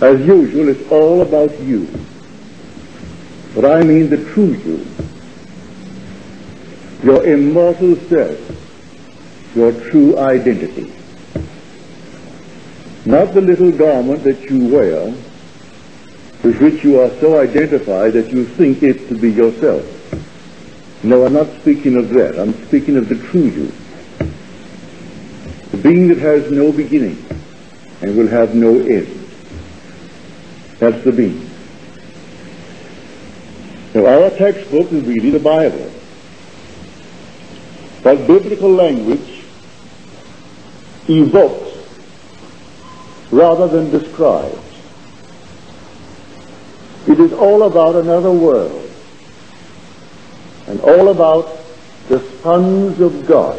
As usual, it's all about you. But I mean the true you. Your immortal self. Your true identity. Not the little garment that you wear, with which you are so identified that you think it to be yourself. No, I'm not speaking of that. I'm speaking of the true you. The being that has no beginning and will have no end. That's the being. Now, our textbook is really the Bible. But biblical language evokes rather than describes. It is all about another world and all about the sons of God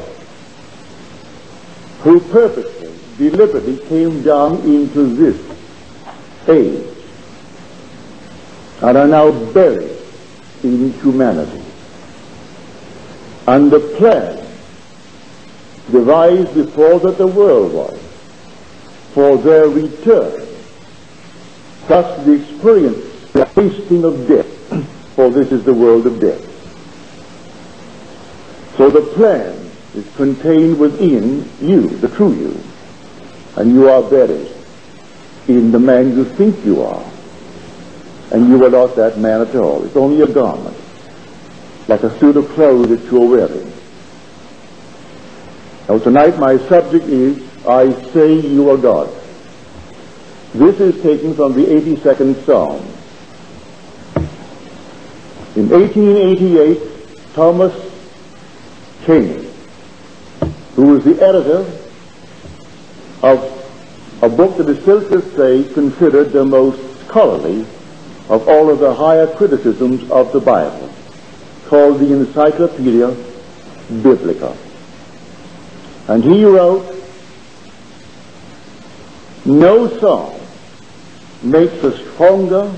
who purposely, deliberately came down into this age and are now buried in humanity. And the plan devised before that the world was for their return, thus the experience, the tasting of death, for this is the world of death. So the plan is contained within you, the true you, and you are buried in the man you think you are. And you are not that man at all. It's only a garment, like a suit of clothes that you're wearing. Now tonight my subject is, I say you are God. This is taken from the 82nd Psalm. In 1888, Thomas King, who was the editor of a book that is still to say considered the most scholarly of all of the higher criticisms of the Bible, called the Encyclopedia Biblica. And he wrote, No psalm makes a stronger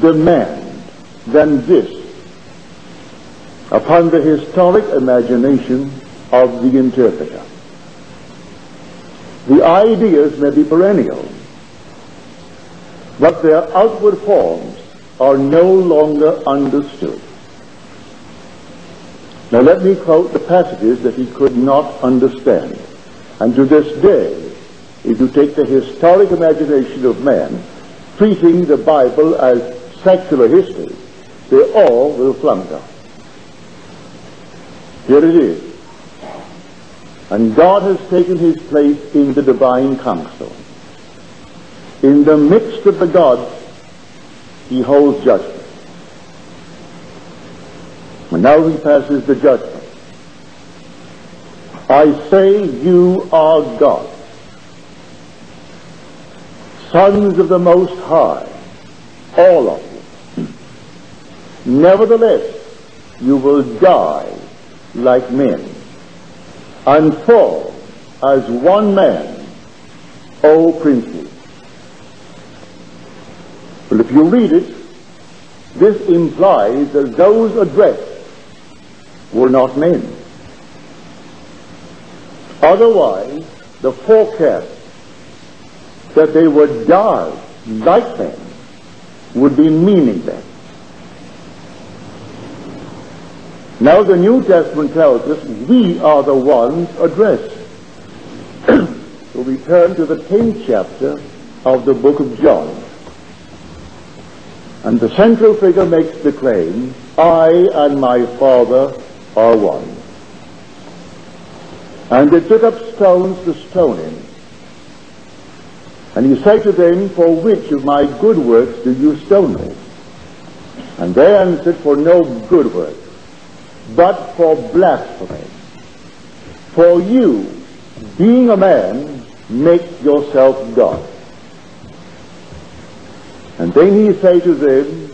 demand than this upon the historic imagination of the interpreter. The ideas may be perennial, but their outward forms are no longer understood. Now let me quote the passages that he could not understand. And to this day, if you take the historic imagination of man, treating the Bible as secular history, they all will flounder. Here it is. And God has taken his place in the divine council. In the midst of the gods, he holds judgment. And now he passes the judgment. I say you are God, sons of the Most High, all of you. Nevertheless, you will die like men and fall as one man, O princes. Well, if you read it, this implies that those addressed were not men. Otherwise, the forecast that they would die like men would be meaningless. Now the New Testament tells us we are the ones addressed. so we turn to the 10th chapter of the book of John. And the central figure makes the claim, I and my Father are one. And they took up stones to stone him. And he said to them, For which of my good works do you stone me? And they answered, For no good work, but for blasphemy. For you, being a man, make yourself God. And then he said to them,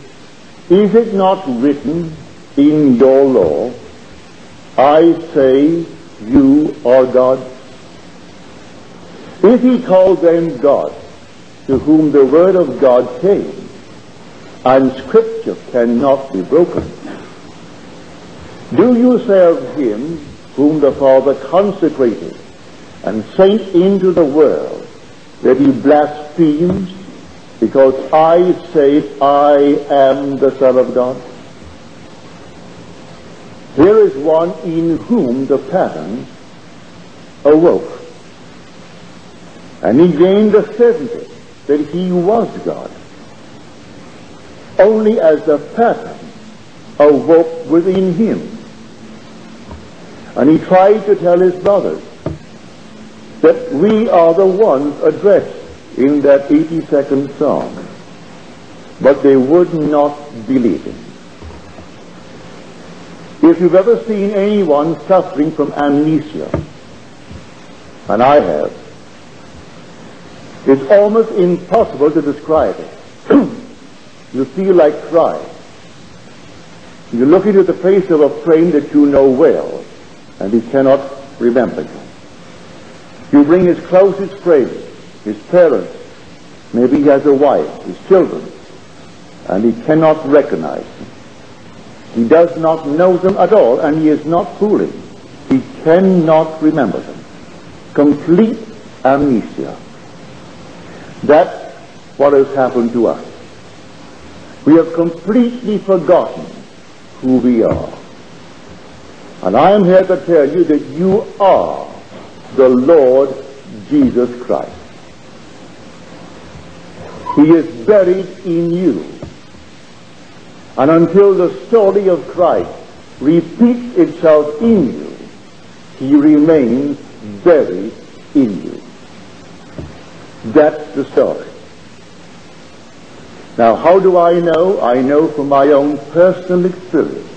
Is it not written in your law, I say you are God? If he called them God, to whom the word of God came, and scripture cannot be broken, do you serve him whom the Father consecrated and sent into the world that he blasphemes because I say I am the Son of God? Here is one in whom the pattern awoke. And he gained the certainty that he was God. Only as the pattern awoke within him. And he tried to tell his brothers that we are the ones addressed in that 82nd Psalm. But they would not believe him. If you've ever seen anyone suffering from amnesia, and I have, it's almost impossible to describe it. you feel like crying. You look into the face of a friend that you know well, and he cannot remember you. You bring his closest friends, his parents, maybe he has a wife, his children, and he cannot recognize them. He does not know them at all, and he is not fooling. He cannot remember them. Complete amnesia. That's what has happened to us. We have completely forgotten who we are. And I am here to tell you that you are the Lord Jesus Christ. He is buried in you. And until the story of Christ repeats itself in you, he remains buried in you. That's the story. Now, how do I know? I know from my own personal experience.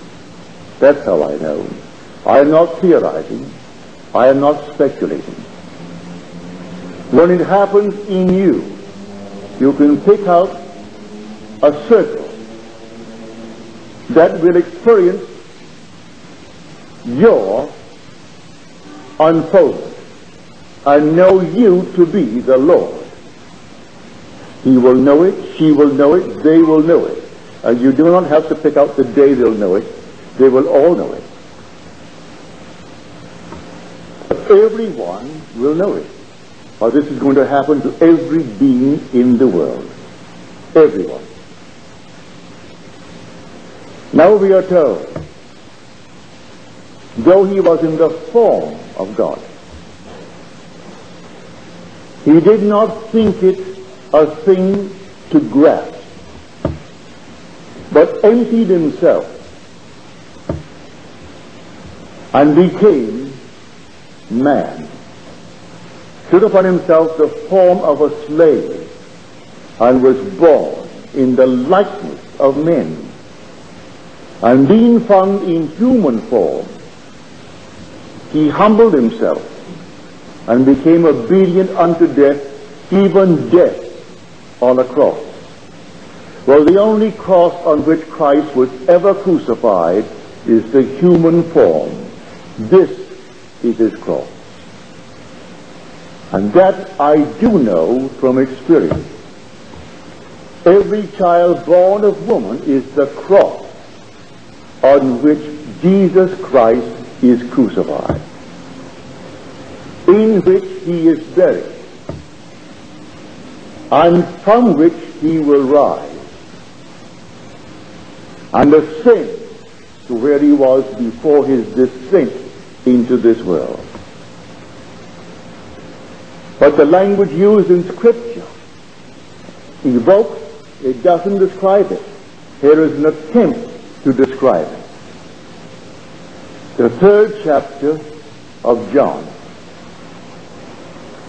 That's how I know. I am not theorizing. I am not speculating. When it happens in you, you can pick out a circle that will experience your unfoldment and know you to be the Lord. He will know it, she will know it, they will know it. And you do not have to pick out the day they'll know it. They will all know it. Everyone will know it. This is going to happen to every being in the world. Everyone. Now we are told, though he was in the form of God, he did not think it a thing to grasp, but emptied himself and became man, took upon himself the form of a slave, and was born in the likeness of men. And being found in human form, he humbled himself and became obedient unto death, even death on a cross. Well, the only cross on which Christ was ever crucified is the human form. This is his cross. And that I do know from experience. Every child born of woman is the cross on which Jesus Christ is crucified, in which he is buried, and from which he will rise. And sin to where he was before his descent into this world. But the language used in Scripture evokes, it doesn't describe it. Here is an attempt to describe it. The third chapter of John.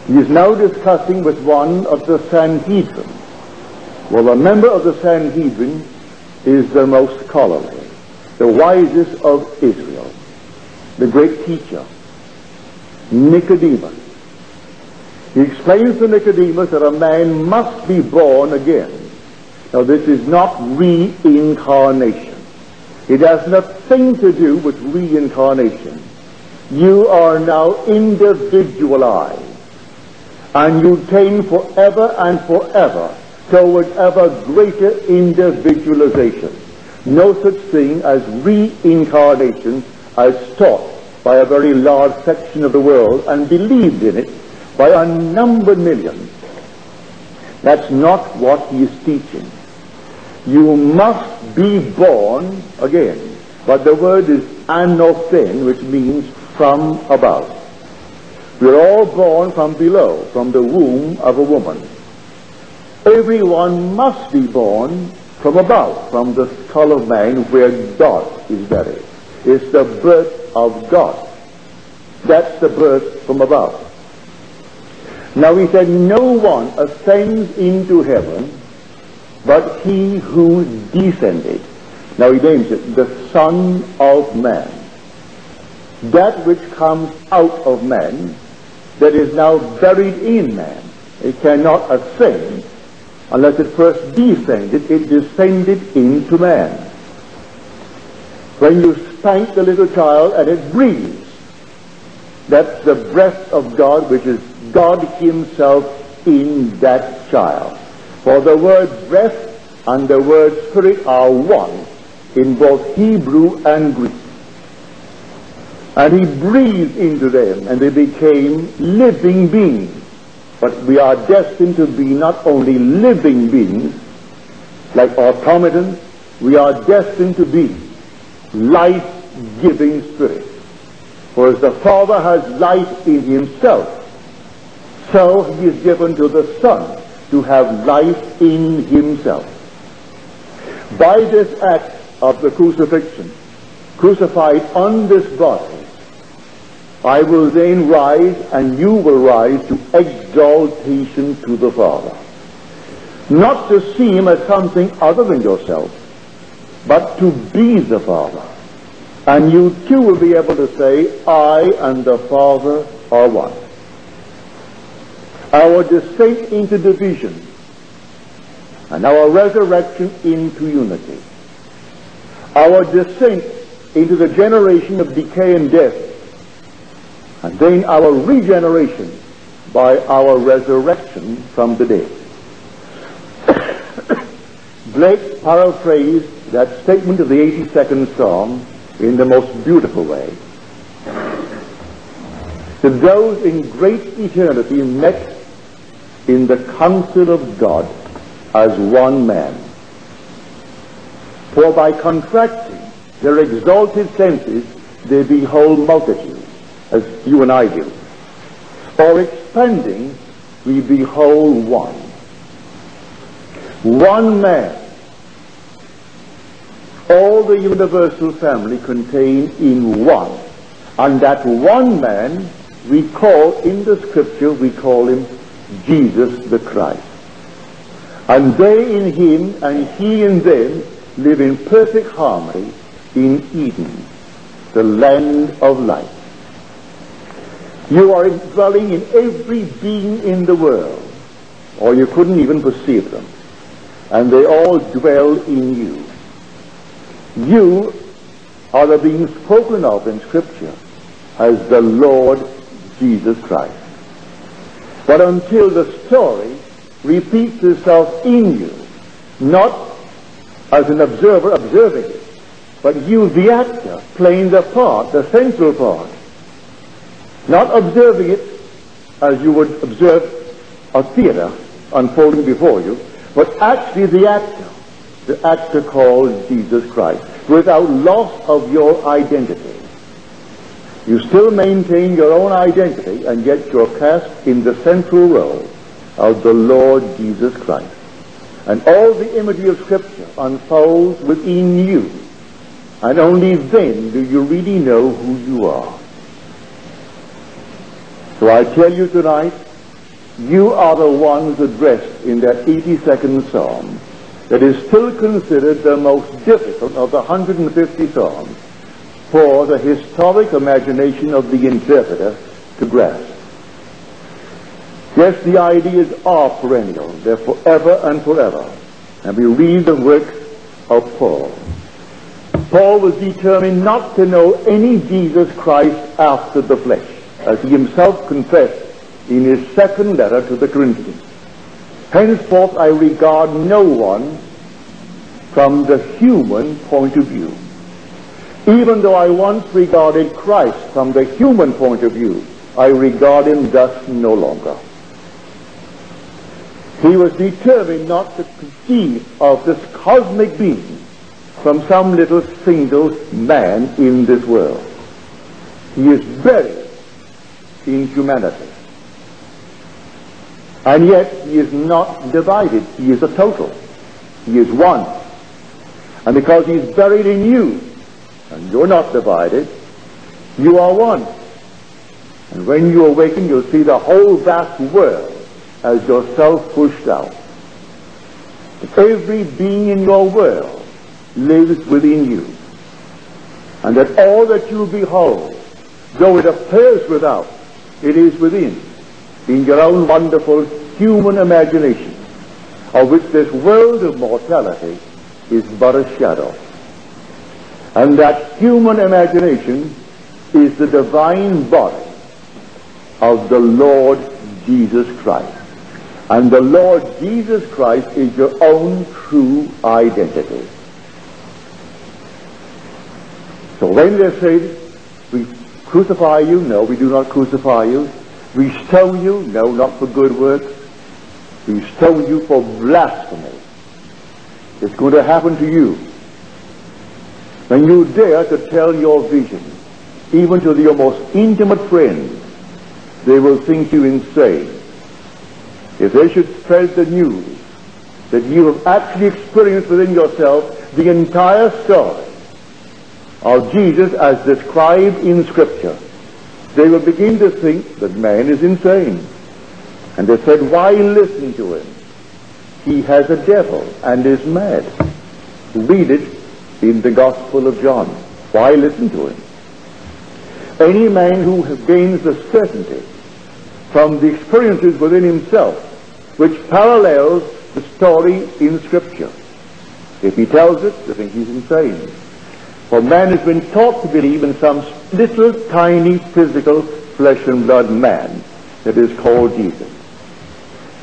He is now discussing with one of the Sanhedrin. Well, a member of the Sanhedrin is the most scholarly, the wisest of Israel, the great teacher, Nicodemus. He explains to Nicodemus that a man must be born again. Now, this is not reincarnation. It has nothing to do with reincarnation. You are now individualized, and you tend forever and forever toward ever greater individualization. No such thing as reincarnation as taught by a very large section of the world and believed in it by unnumbered millions. That's not what he is teaching. You must be born again. But the word is anothen, which means from above. We're all born from below, from the womb of a woman. Everyone must be born from above, from the skull of man where God is buried. It's the birth of God. That's the birth from above. Now he said, no one ascends into heaven but he who descended. Now he names it the Son of Man. That which comes out of man, that is now buried in man. It cannot ascend unless it first descended. It descended into man. When you spank the little child and it breathes, that's the breath of God, which is God himself in that child. For the word breath and the word spirit are one in both Hebrew and Greek. And he breathed into them and they became living beings. But we are destined to be not only living beings, like automatons, we are destined to be life-giving spirits. For as the Father has life in himself, so he is given to the Son to have life in himself. By this act of the crucifixion, crucified on this body, I will then rise and you will rise to exaltation to the Father. Not to see him as something other than yourself, but to be the Father. And you too will be able to say, I and the Father are one our descent into division, and our resurrection into unity. Our descent into the generation of decay and death, and then our regeneration by our resurrection from the dead. Blake paraphrased that statement of the 82nd Psalm in the most beautiful way. To those in great eternity met in the council of God as one man. For by contracting their exalted senses, they behold multitudes, as you and I do. Or expanding, we behold one. One man. All the universal family contained in one. And that one man, we call in the scripture, we call him Jesus the Christ. And they in him and he in them live in perfect harmony in Eden, the land of light. You are dwelling in every being in the world, or you couldn't even perceive them. And they all dwell in you. You are the being spoken of in Scripture as the Lord Jesus Christ. But until the story repeats itself in you, not as an observer observing it, but you, the actor, playing the part, the central part, not observing it as you would observe a theater unfolding before you, but actually the actor, the actor called Jesus Christ. without loss of your identity. You still maintain your own identity, and yet you're cast in the central role of the Lord Jesus Christ. And all the imagery of Scripture unfolds within you. And only then do you really know who you are. So I tell you tonight, you are the ones addressed in that 82nd Psalm that is still considered the most difficult of the 150 Psalms for the historic imagination of the interpreter to grasp. Yes, the ideas are perennial. They're forever and forever. And we read the works of Paul. Paul was determined not to know any Jesus Christ after the flesh, as he himself confessed in his second letter to the Corinthians. Henceforth I regard no one from the human point of view. Even though I once regarded Christ from the human point of view, I regard him thus no longer. He was determined not to conceive of this cosmic being from some little single man in this world. He is buried in humanity. And yet he is not divided. He is a total. He is one. And because he is buried in you, and you're not divided, you are one. And when you awaken, you'll see the whole vast world as yourself pushed out. Every being in your world lives within you. And that all that you behold, though it appears without, it is within, in your own wonderful human imagination, of which this world of mortality is but a shadow. And that human imagination is the divine body of the Lord Jesus Christ. And the Lord Jesus Christ is your own true identity. So when they say, we crucify you, no, we do not crucify you. We stone you, no, not for good works. We stone you for blasphemy. It's going to happen to you. When you dare to tell your vision, even to your most intimate friends, they will think you insane. If they should spread the news that you have actually experienced within yourself the entire story of Jesus as described in Scripture, they will begin to think that man is insane. And they said, why listen to him? He has a devil and is mad. Read it in the Gospel of John. Why listen to him? Any man who gains the certainty from the experiences within himself which parallels the story in Scripture. If he tells it, they think he's insane. For man has been taught to believe in some little tiny physical flesh and blood man that is called Jesus.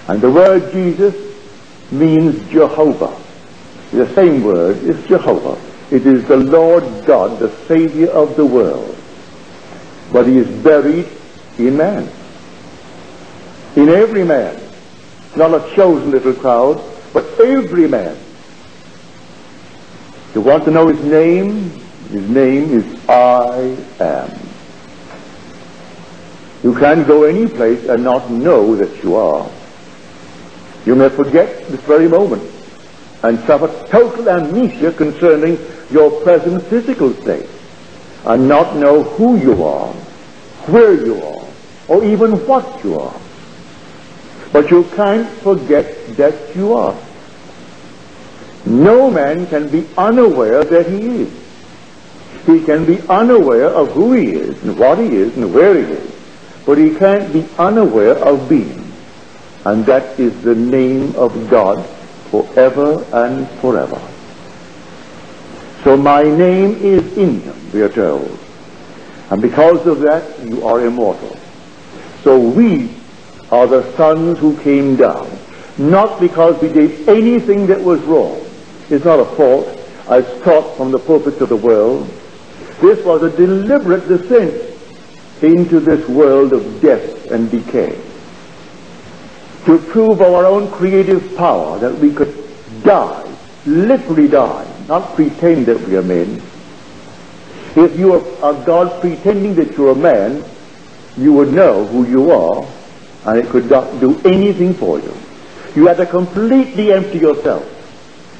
And the word Jesus means Jehovah. The same word is Jehovah. It is the Lord God, the Savior of the world. But he is buried in man. In every man. Not a chosen little crowd, but every man. You want to know his name? His name is I am. You can't go any place and not know that you are. You may forget this very moment and suffer total amnesia concerning your present physical state and not know who you are, where you are, or even what you are. But you can't forget that you are. No man can be unaware that he is. He can be unaware of who he is and what he is and where he is, but he can't be unaware of being. And that is the name of God forever and forever. So my name is in him, we are told. And because of that, you are immortal. So we are the sons who came down, not because we did anything that was wrong. It's not a fault, as taught from the pulpits of the world. This was a deliberate descent into this world of death and decay to prove our own creative power that we could die, literally die, not pretend that we are men. If you are a God pretending that you're a man, you would know who you are, and it could not do anything for you. You had to completely empty yourself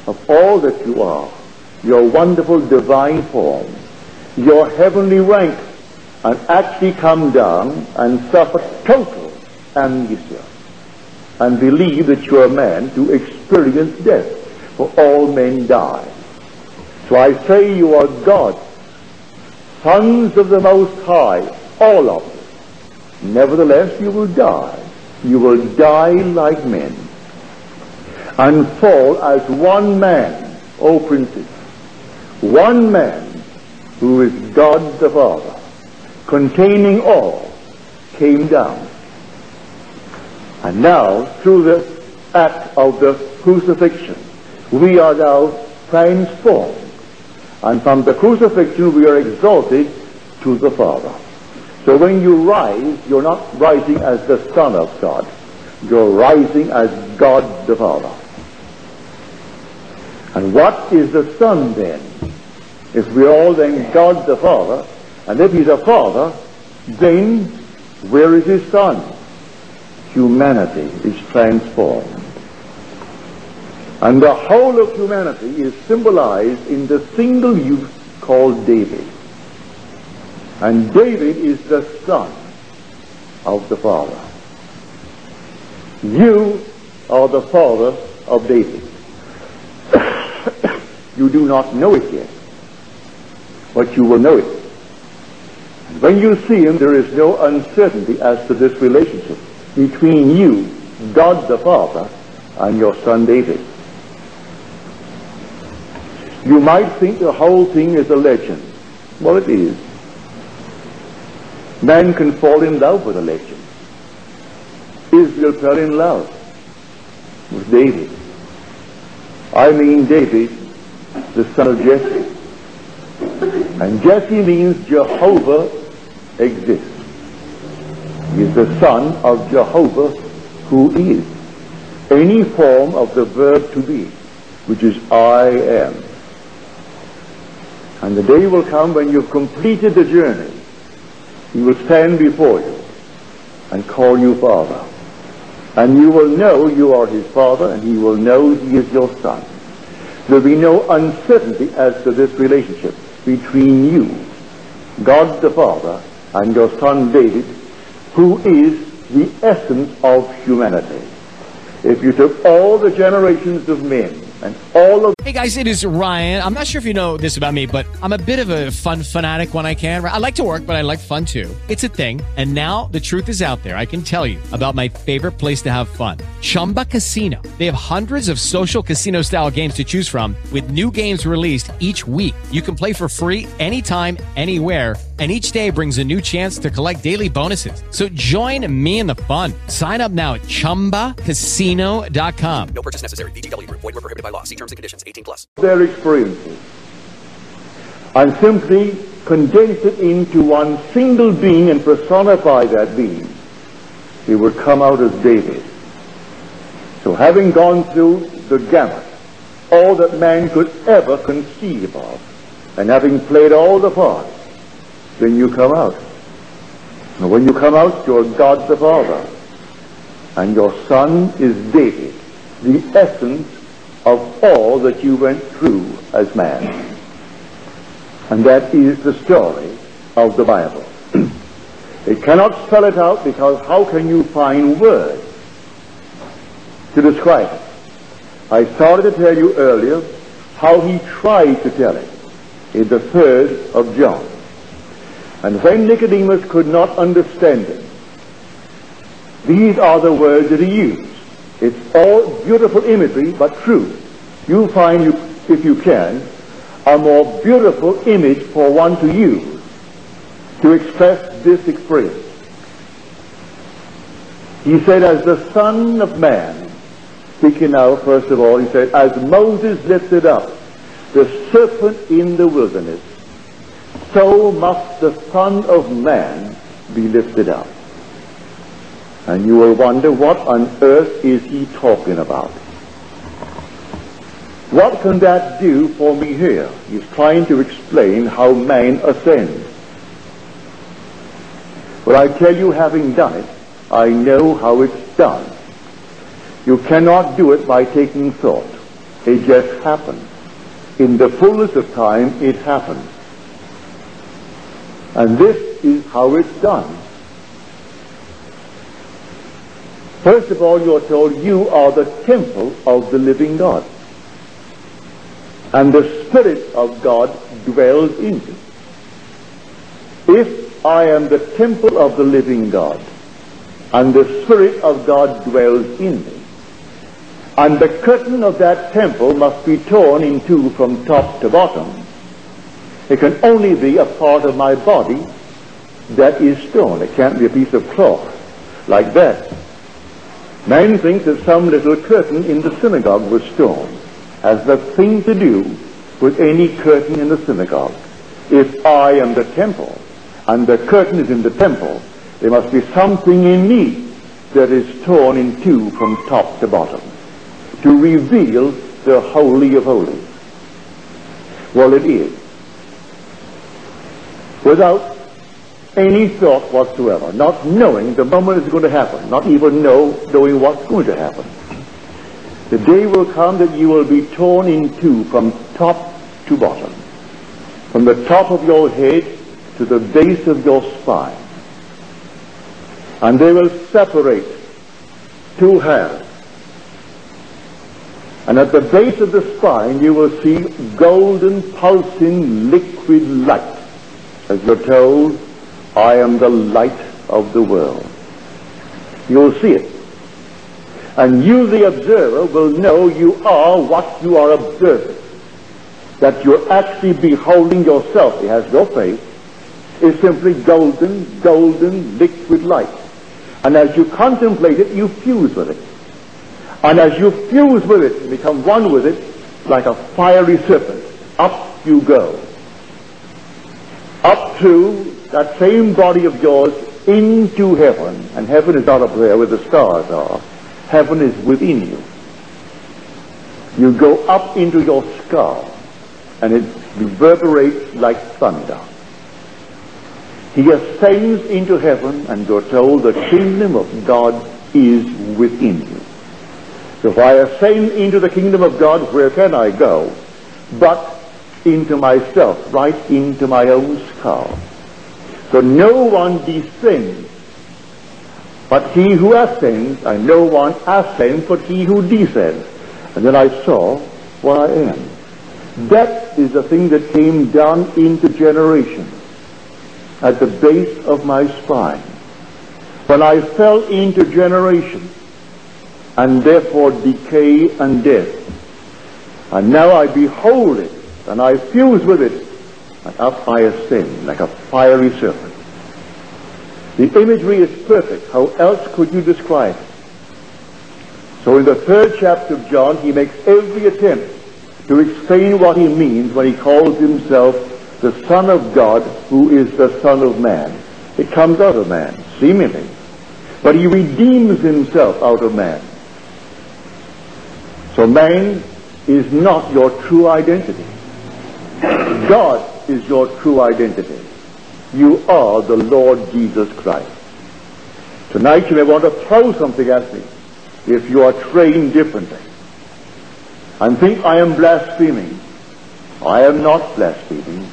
of all that you are, your wonderful divine form, your heavenly rank, and actually come down and suffer total amnesia and believe that you're man to experience death, for all men die. So I say you are God, sons of the Most High, all of you. Nevertheless, you will die. You will die like men and fall as one man, O princes, one man who is God the Father, containing all, came down. And now, through the act of the crucifixion, we are now transformed. And from the crucifixion, we are exalted to the Father. So when you rise, you're not rising as the Son of God. You're rising as God the Father. And what is the Son then? If we're all then God the Father, and if He's a Father, then where is His Son? Humanity is transformed. And the whole of humanity is symbolized in the single youth called David. And David is the son of the Father. You are the father of David. you do not know it yet, but you will know it. When you see him, there is no uncertainty as to this relationship between you, God the Father, and your son David. You might think the whole thing is a legend. Well, it is. Man can fall in love with a legend. Israel fell in love with David. I mean David, the son of Jesse. And Jesse means Jehovah exists. Is the son of Jehovah who is. Any form of the verb to be, which is I am. And the day will come when you've completed the journey. He will stand before you and call you Father. And you will know you are his Father, and he will know he is your Son. There will be no uncertainty as to this relationship between you, God the Father, and your Son David, who is the essence of humanity. If you took all the generations of men and all of Hey guys, it is Ryan. I'm not sure if you know this about me, but I'm a bit of a fun fanatic when I can. I like to work, but I like fun too. It's a thing. And now the truth is out there. I can tell you about my favorite place to have fun. Chumba Casino. They have hundreds of social casino style games to choose from with new games released each week. You can play for free anytime, anywhere and each day brings a new chance to collect daily bonuses. So join me in the fun. Sign up now at ChumbaCasino.com. No purchase necessary. VGW. Void were prohibited by law. See terms and conditions. 18 plus. their experiences and simply condense it into one single being and personify that being, he would come out as David. So having gone through the gamut, all that man could ever conceive of, and having played all the parts, then you come out. And when you come out, you're God the Father. And your son is David, the essence of all that you went through as man. And that is the story of the Bible. it cannot spell it out because how can you find words to describe it? I started to tell you earlier how he tried to tell it in the third of John. And when Nicodemus could not understand it, these are the words that he used. It's all beautiful imagery, but true. You'll find, you, if you can, a more beautiful image for one to use to express this experience. He said, as the Son of Man, speaking now, first of all, he said, as Moses lifted up the serpent in the wilderness, so must the Son of Man be lifted up. And you will wonder what on earth is he talking about? What can that do for me here? He's trying to explain how man ascends. But I tell you, having done it, I know how it's done. You cannot do it by taking thought. It just happens. In the fullness of time, it happens. And this is how it's done. First of all, you're told you are the temple of the living God. And the Spirit of God dwells in you. If I am the temple of the living God, and the Spirit of God dwells in me, and the curtain of that temple must be torn in two from top to bottom, it can only be a part of my body that is stone. It can't be a piece of cloth like that. Man thinks that some little curtain in the synagogue was stone. Has nothing to do with any curtain in the synagogue. If I am the temple and the curtain is in the temple, there must be something in me that is torn in two from top to bottom to reveal the Holy of Holies. Well, it is. Without any thought whatsoever, not knowing the moment it's going to happen, not even know, knowing what's going to happen. The day will come that you will be torn in two from top to bottom, from the top of your head to the base of your spine. And they will separate two halves. And at the base of the spine you will see golden pulsing liquid light. As you're told, I am the light of the world. You'll see it. And you, the observer, will know you are what you are observing. That you're actually beholding yourself. It has no face. It's simply golden, golden, liquid light. And as you contemplate it, you fuse with it. And as you fuse with it and become one with it, like a fiery serpent, up you go. Up to that same body of yours into heaven. And heaven is not up there where the stars are. Heaven is within you. You go up into your skull, and it reverberates like thunder. He ascends into heaven, and you're told the kingdom of God is within you. So if I ascend into the kingdom of God, where can I go? But into myself, right into my own skull. So no one descends but he who ascends, and no one ascends but he who descends. And then I saw what I am. That is the thing that came down into generation at the base of my spine. When I fell into generation and therefore decay and death. And now I behold it and I fuse with it and up I ascend like a fiery serpent. The imagery is perfect. How else could you describe it? So in the third chapter of John, he makes every attempt to explain what he means when he calls himself the Son of God, who is the Son of Man. It comes out of man, seemingly. But he redeems himself out of man. So man is not your true identity. God is your true identity. You are the Lord Jesus Christ. Tonight you may want to throw something at me if you are trained differently and think I am blaspheming. I am not blaspheming.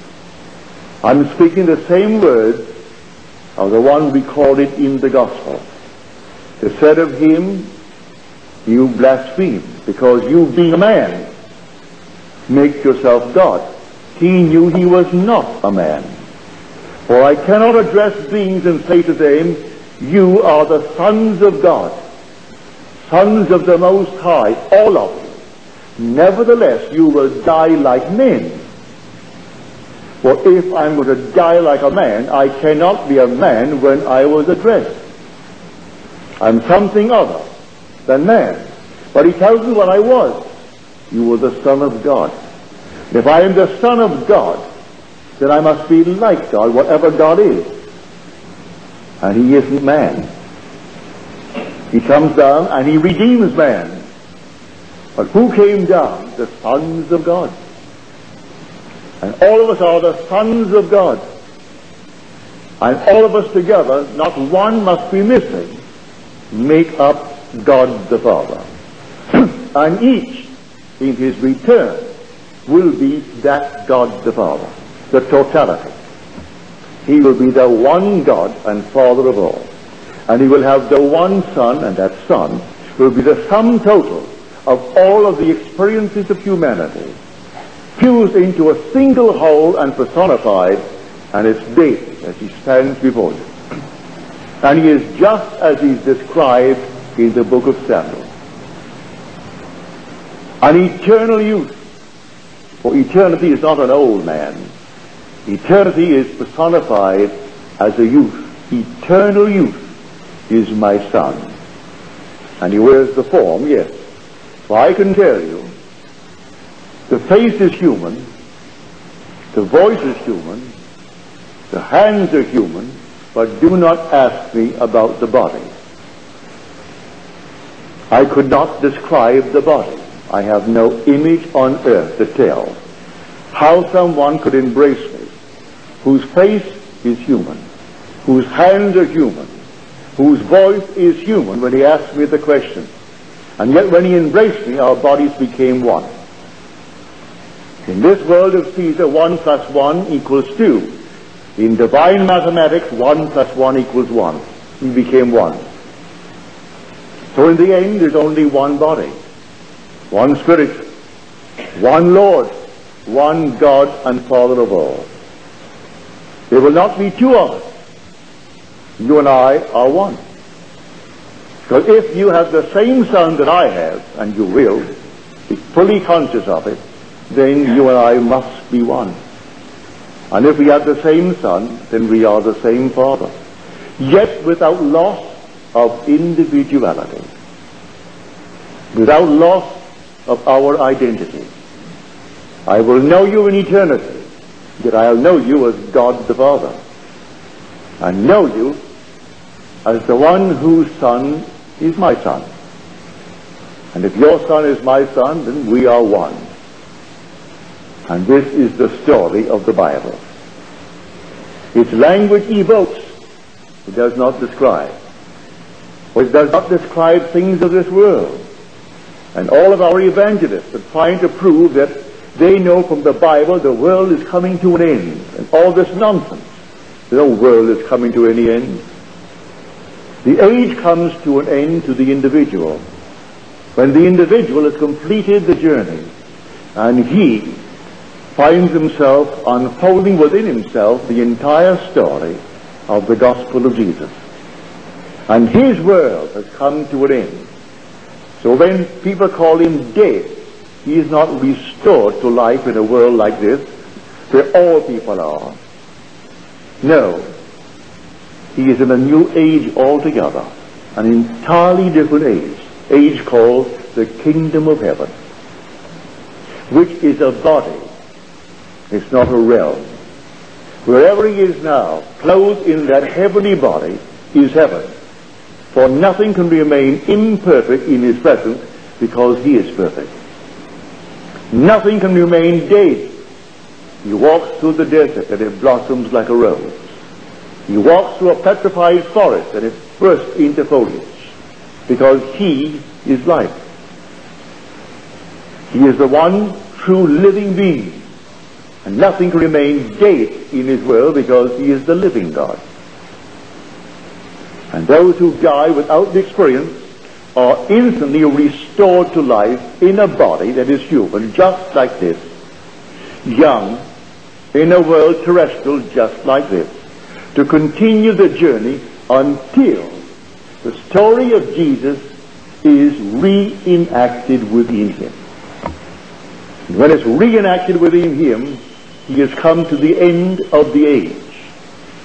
I'm speaking the same words of the one recorded in the gospel. It said of him, you blaspheme because you being a man make yourself God. He knew he was not a man. For I cannot address beings and say to them, you are the sons of God, sons of the Most High, all of you. Nevertheless, you will die like men. For if I'm going to die like a man, I cannot be a man when I was addressed. I'm something other than man. But he tells me what I was. You were the Son of God. If I am the Son of God, then I must be like God, whatever God is. And he isn't man. He comes down and he redeems man. But who came down? The sons of God. And all of us are the sons of God. And all of us together, not one must be missing, make up God the Father. and each, in his return, will be that God the Father, the totality. He will be the one God and Father of all. And he will have the one Son, and that Son will be the sum total of all of the experiences of humanity, fused into a single whole and personified, and it's David as he stands before you. And he is just as he's described in the book of Samuel. An eternal youth. For eternity is not an old man. Eternity is personified as a youth. Eternal youth is my son. And he wears the form, yes. For I can tell you, the face is human, the voice is human, the hands are human, but do not ask me about the body. I could not describe the body. I have no image on earth to tell how someone could embrace me whose face is human, whose hands are human, whose voice is human when he asked me the question. And yet when he embraced me, our bodies became one. In this world of Caesar, one plus one equals two. In divine mathematics, one plus one equals one. We became one. So in the end, there's only one body, one spirit, one Lord, one God and Father of all. There will not be two of us. You and I are one. Because if you have the same son that I have, and you will, be fully conscious of it, then you and I must be one. And if we have the same son, then we are the same father. Yet without loss of individuality. Without loss of our identity. I will know you in eternity, yet I'll know you as God the Father. I know you as the one whose son is my son. And if your son is my son, then we are one. And this is the story of the Bible. Its language evokes, it does not describe. For it does not describe things of this world. And all of our evangelists are trying to prove that they know from the Bible the world is coming to an end. And all this nonsense. No world is coming to any end. The age comes to an end to the individual. When the individual has completed the journey and he finds himself unfolding within himself the entire story of the gospel of Jesus. And his world has come to an end. So when people call him dead, he is not restored to life in a world like this, where all people are. No. He is in a new age altogether, an entirely different age, age called the kingdom of heaven, which is a body. It's not a realm. Wherever he is now, clothed in that heavenly body, is heaven. For nothing can remain imperfect in his presence because he is perfect. Nothing can remain dead. He walks through the desert and it blossoms like a rose. He walks through a petrified forest and it bursts into foliage because he is life. He is the one true living being. And nothing can remain dead in his world because he is the living God. And those who die without the experience are instantly restored to life in a body that is human, just like this, young, in a world terrestrial just like this, to continue the journey until the story of Jesus is reenacted within him. And when it's reenacted within him, he has come to the end of the age,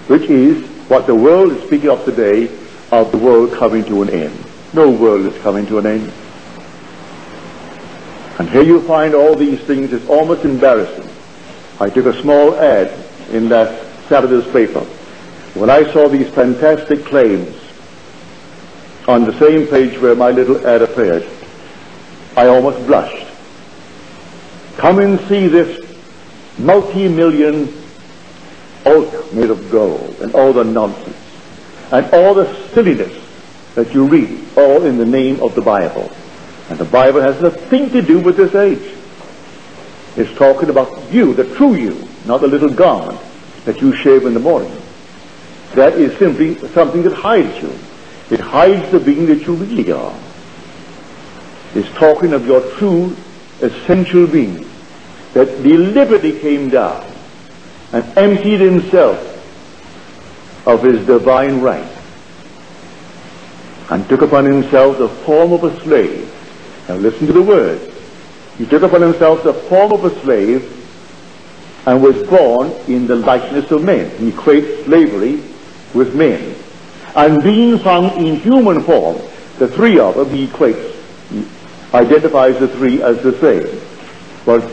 which is what the world is speaking of today, of the world coming to an end. No world is coming to an end. And here you find all these things. It's almost embarrassing. I took a small ad in that Saturday's paper. When I saw these fantastic claims on the same page where my little ad appeared, I almost blushed. Come and see this multi-million altar made of gold and all the nonsense and all the silliness that you read, all in the name of the Bible. And the Bible has nothing to do with this age. It's talking about you, the true you, not the little garment that you shave in the morning. That is simply something that hides you. It hides the being that you really are. It's talking of your true essential being that deliberately came down and emptied himself of his divine right and took upon himself the form of a slave. Now listen to the words. He took upon himself the form of a slave and was born in the likeness of men. He equates slavery with men. And being found in human form, the three of them, he equates, he identifies the three as the same. But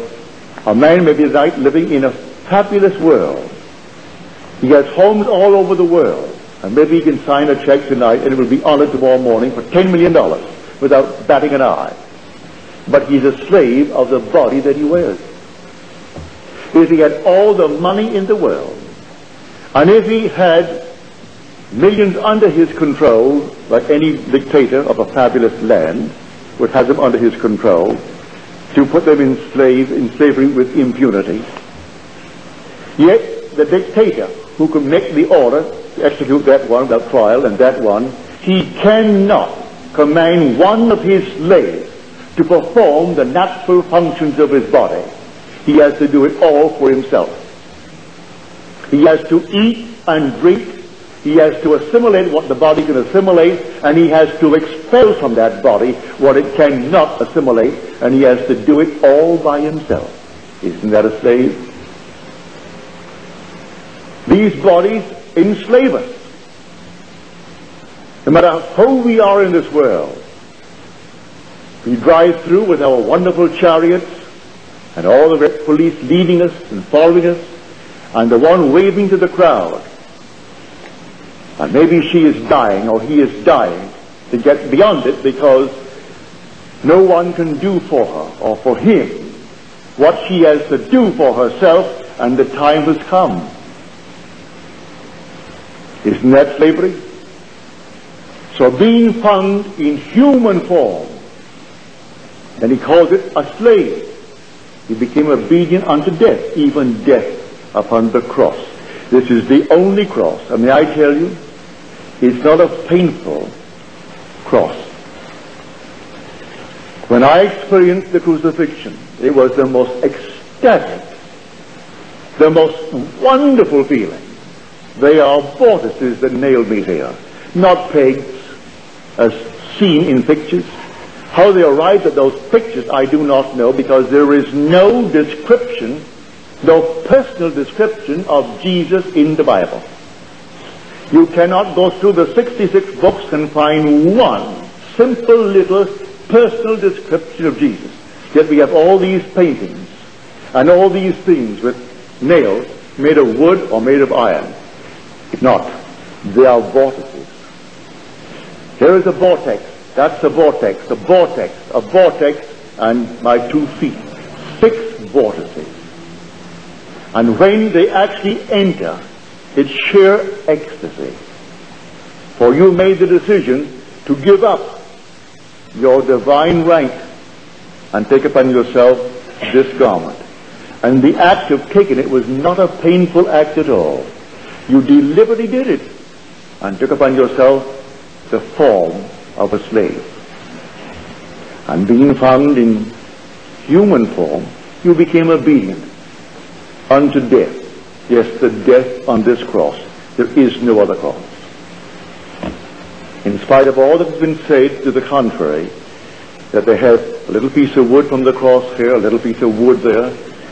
a man may be right living in a fabulous world. He has homes all over the world. And maybe he can sign a check tonight and it will be honored tomorrow morning for $10 million without batting an eye. But he's a slave of the body that he wears. If he had all the money in the world, and if he had millions under his control, like any dictator of a fabulous land would have them under his control, to put them in slave in slavery with impunity. Yet the dictator who can make the order to execute that one without trial and that one, he cannot command one of his slaves to perform the natural functions of his body. He has to do it all for himself. He has to eat and drink. He has to assimilate what the body can assimilate, and he has to expel from that body what it cannot assimilate, and he has to do it all by himself. Isn't that a slave? These bodies enslave us. No matter how we are in this world, we drive through with our wonderful chariots and all the red police leading us and following us, and the one waving to the crowd. And maybe she is dying or he is dying to get beyond it because no one can do for her or for him what she has to do for herself, and the time has come. Isn't that slavery? So being found in human form, and he calls it a slave. He became obedient unto death, even death upon the cross. This is the only cross. And may I tell you, it's not a painful cross. When I experienced the crucifixion, it was the most ecstatic, the most wonderful feeling. They are vortices that nailed me here, not pegs as seen in pictures. How they arrived at those pictures, I do not know because there is no description, no personal description of Jesus in the Bible. You cannot go through the 66 books and find one simple little personal description of Jesus. Yet we have all these paintings and all these things with nails made of wood or made of iron. Not. They are vortices. Here is a vortex. That's a vortex, a vortex, a vortex, and my two feet. Six vortices. And when they actually enter, it's sheer ecstasy. For you made the decision to give up your divine rank and take upon yourself this garment. And the act of taking it was not a painful act at all. You deliberately did it and took upon yourself the form of a slave. And being found in human form, you became obedient unto death. Yes, the death on this cross. There is no other cross. In spite of all that has been said to the contrary, that they had a little piece of wood from the cross here, a little piece of wood there.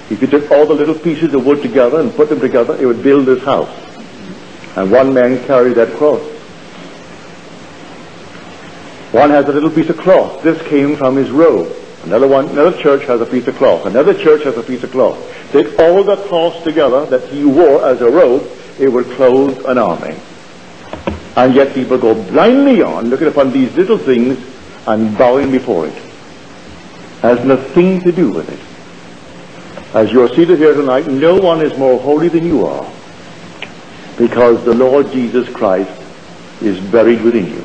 If you took all the little pieces of wood together and put them together, it would build this house. And one man carried that cross. One has a little piece of cloth. This came from his robe. Another one, another church has a piece of cloth. Another church has a piece of cloth. Take all the cloths together that he wore as a robe, it would clothe an army. And yet people go blindly on, looking upon these little things and bowing before it. has nothing to do with it. As you're seated here tonight, no one is more holy than you are because the Lord Jesus Christ is buried within you.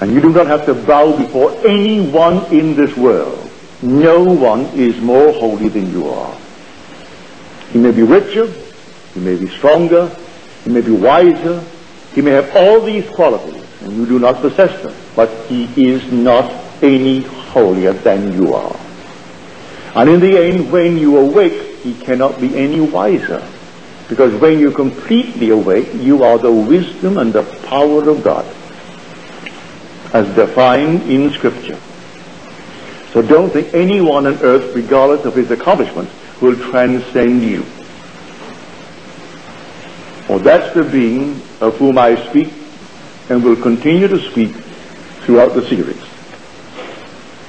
And you do not have to bow before anyone in this world. No one is more holy than you are. He may be richer, he may be stronger, he may be wiser, he may have all these qualities, and you do not possess them, but he is not any holier than you are. And in the end, when you awake, he cannot be any wiser. Because when you completely awake, you are the wisdom and the power of God, as defined in Scripture. So don't think anyone on earth, regardless of his accomplishments, will transcend you. For that's the being of whom I speak and will continue to speak throughout the series.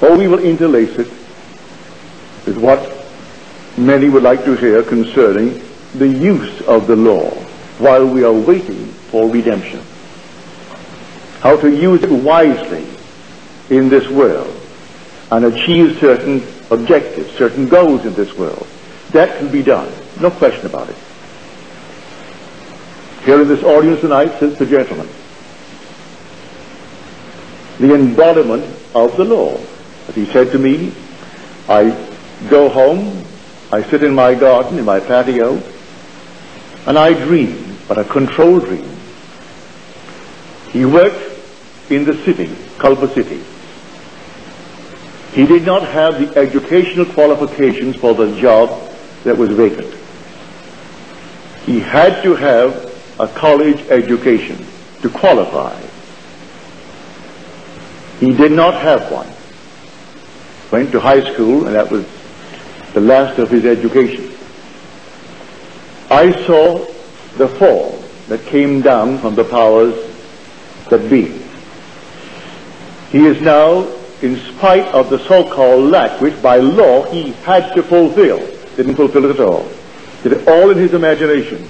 Or we will interlace it with what many would like to hear concerning the use of the law while we are waiting for redemption. How to use it wisely in this world and achieve certain objectives, certain goals in this world. That can be done. No question about it. Here in this audience tonight sits the gentleman. The embodiment of the law. As he said to me, I go home, I sit in my garden, in my patio, and I dream, but a controlled dream. He worked in the city, Culver City. He did not have the educational qualifications for the job that was vacant. He had to have a college education to qualify. He did not have one. Went to high school, and that was the last of his education. I saw the fall that came down from the powers that be. He is now, in spite of the so-called lack, which by law he had to fulfill, didn't fulfill it at all. Did it all in his imagination.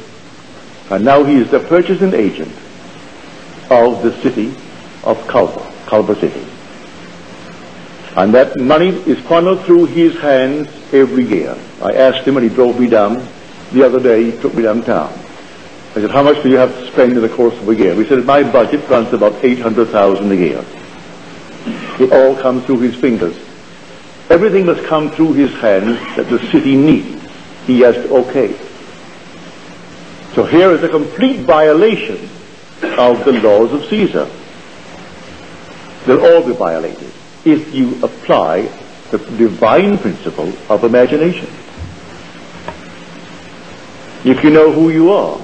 And now he is the purchasing agent of the city of Culver, Culver City. And that money is funneled through his hands every year. I asked him and he drove me down the other day, he took me downtown. I said, how much do you have to spend in the course of a year? He said, my budget runs about 800000 a year. It all comes through his fingers. Everything must come through his hands that the city needs. He has to okay. So here is a complete violation of the laws of Caesar. They'll all be violated if you apply the divine principle of imagination. If you know who you are.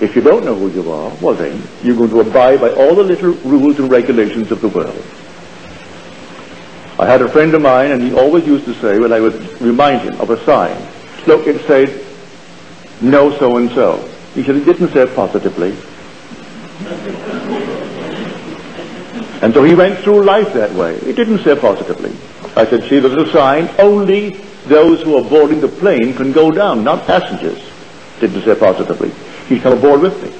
If you don't know who you are, well then, you're going to abide by all the little rules and regulations of the world. I had a friend of mine, and he always used to say, when I would remind him of a sign, look, it said, no so-and-so. He said, it didn't say it positively. And so he went through life that way. It didn't say positively. I said, see, there's a sign, only those who are boarding the plane can go down, not passengers. Didn't say positively. He'd come aboard with me.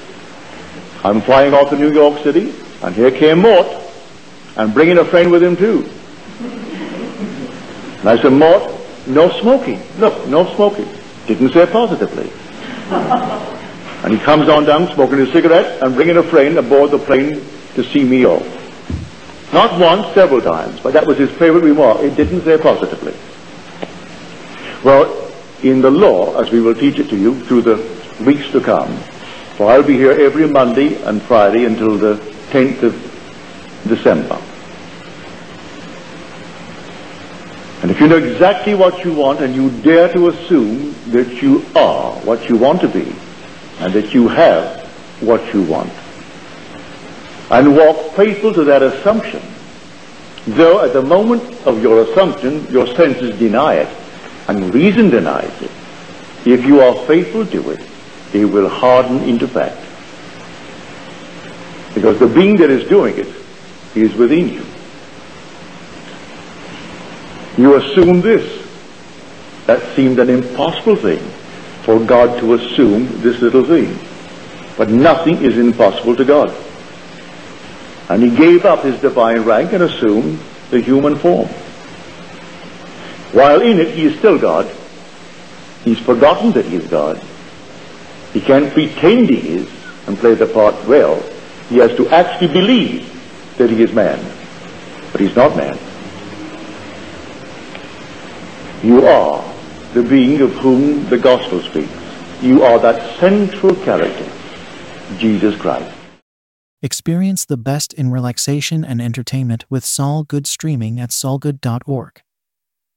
I'm flying off to New York City, and here came Mort, and bringing a friend with him too. And I said, Mort, no smoking. Look, no smoking. Didn't say positively. And he comes on down smoking his cigarette and bringing a friend aboard the plane to see me off. Not once, several times, but that was his favorite remark. It didn't say positively. Well, in the law, as we will teach it to you through the weeks to come, for I'll be here every Monday and Friday until the 10th of December. And if you know exactly what you want and you dare to assume that you are what you want to be and that you have what you want, and walk faithful to that assumption, though at the moment of your assumption your senses deny it and reason denies it, if you are faithful to it, it will harden into fact. Because the being that is doing it is within you. You assume this. That seemed an impossible thing for God to assume this little thing. But nothing is impossible to God. And he gave up his divine rank and assumed the human form. While in it he is still God, he's forgotten that he is God. He can't pretend he is and play the part well. He has to actually believe that he is man. But he's not man. You are the being of whom the gospel speaks. You are that central character, Jesus Christ. Experience the best in relaxation and entertainment with Sol Good streaming at solgood.org.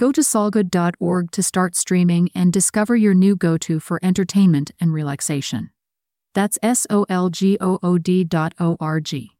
Go to solgood.org to start streaming and discover your new go to for entertainment and relaxation. That's S O L G O O D dot O R G.